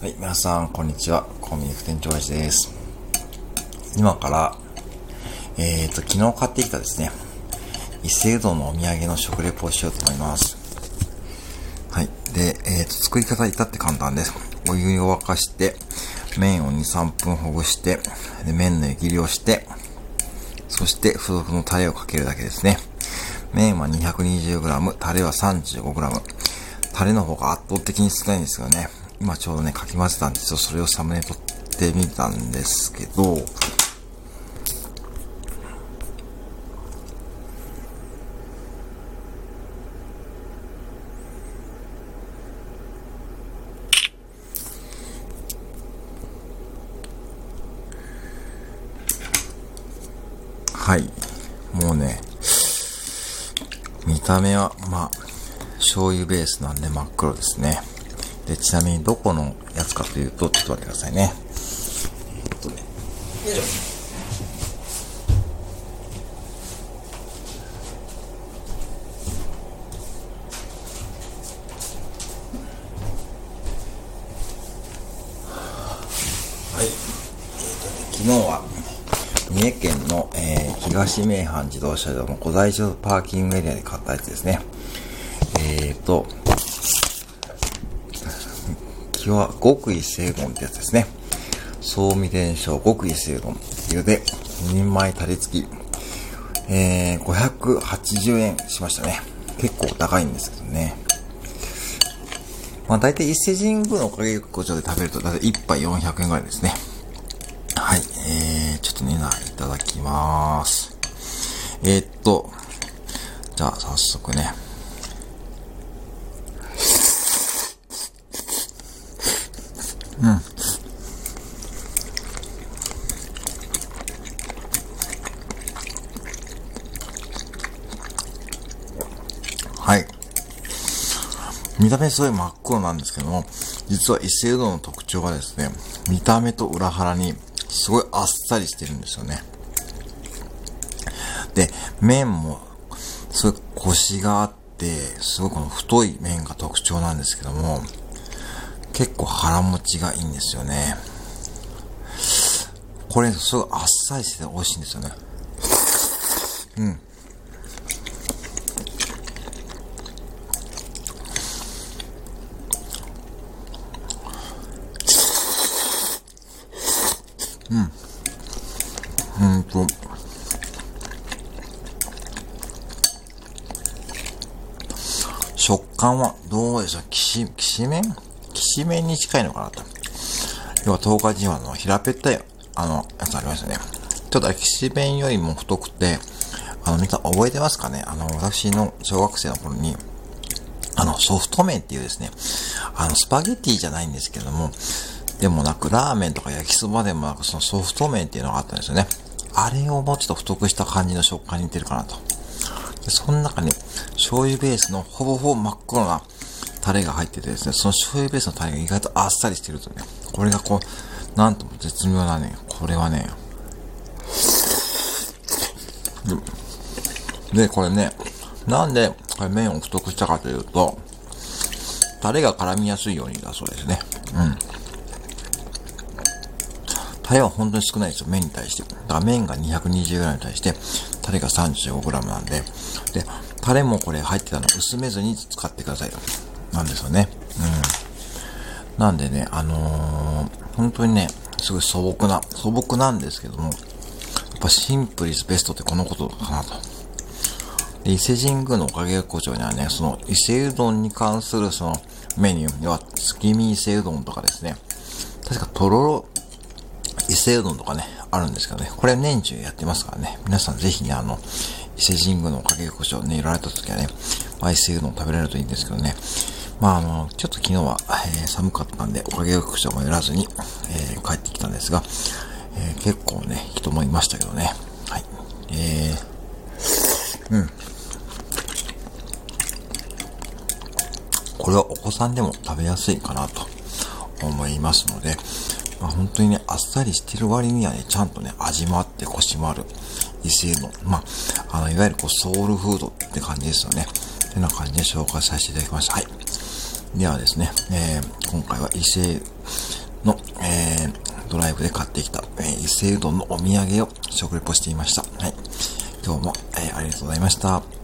はい、皆さん、こんにちは。コンビニ副店長林です。今から、えーと、昨日買ってきたですね、伊勢うどんのお土産の食レポをしようと思います。はい。で、えーと、作り方至って簡単です。お湯を沸かして、麺を2、3分ほぐして、で麺の湯切りをして、そして付属のタレをかけるだけですね。麺は 220g、タレは 35g。タレの方が圧倒的に少ないんですよね。今ちょうどね、かき混ぜたんですよ。それをサムネ撮ってみたんですけど、はい。もうね、見た目は、まあ、醤油ベースなんで真っ黒ですね。で、ちなみにどこのやつかというと、ちょっと待ってくださいね。えー、っとね、よい昨日は、三重県の、えー、東名阪自動車道の古代所パーキングエリアで買ったやつですね。えーと、日は極意成丼ってやつですね。総味伝承極意成丼ゆで2人前タレ付き、えー、580円しましたね。結構高いんですけどね。まあ大体伊勢神宮のおかげ横丁で食べると大体1杯400円ぐらいですね。はい、えー、ちょっとね、いただきまーす。えー、っと、じゃあ早速ね、うん。はい。見た目すごい真っ黒なんですけども、実は伊勢うどんの特徴はですね、見た目と裏腹にすごいあっさりしてるんですよね。で、麺もすごいコシがあって、すごいこの太い麺が特徴なんですけども、結構腹持ちがいいんですよね。これ、すごいあっさりして美味しいんですよね。うん。うん。うんと。食感はどうでしょう？きし、きしめん？きしめんに近いのかなと。要は東海地方の平べったい、あの、やつありますよね。ちょっときしめんよりも太くて、あの、皆さん覚えてますかねあの、私の小学生の頃に、あの、ソフト麺っていうですね、あの、スパゲッティじゃないんですけども、でもなく、ラーメンとか焼きそばでもなく、そのソフト麺っていうのがあったんですよね。あれをもうちょっと太くした感じの食感に似てるかなと。その中に、醤油ベースのほぼほぼ真っ黒なタレが入っててですね、その醤油ベースのタレが意外とあっさりしてるとね、これがこう、なんとも絶妙なね、これはね、で、これね、なんで、これ麺を太くしたかというと、タレが絡みやすいようにだそうですね。うん。タレは本当に少ないですよ、麺に対して。だから麺が 220g に対して、タレが 35g なんで。で、タレもこれ入ってたの薄めずに使ってください。なんですよね。うん。なんでね、あのー、本当にね、すごい素朴な、素朴なんですけども、やっぱシンプルイズベストってこのことかなと。で伊勢神宮のおかげ横丁にはね、その伊勢うどんに関するそのメニュー、要は月見伊勢うどんとかですね、確かとろろ伊勢うどんとかね、あるんですけどね、これ年中やってますからね、皆さんぜひね、あの、伊勢神宮のおかげ横丁ね、いられた時はね、まあ伊勢うどん食べれるといいんですけどね、まあ、あの、ちょっと昨日は、えー、寒かったんで、おかげ学者も寄らずに、えー、帰ってきたんですが、えー、結構ね、人もいましたけどね。はい。えー、うん。これはお子さんでも食べやすいかなと思いますので、まあ、本当にね、あっさりしてる割にはね、ちゃんとね、味もあってコシもある伊勢の、まあ、あの、いわゆるこう、ソウルフードって感じですよね。ってな感じで紹介させていただきました。はい。ではですね、えー、今回は伊勢の、えー、ドライブで買ってきた、えー、伊勢うどんのお土産を食レポしていました。はい。今日も、え、ありがとうございました。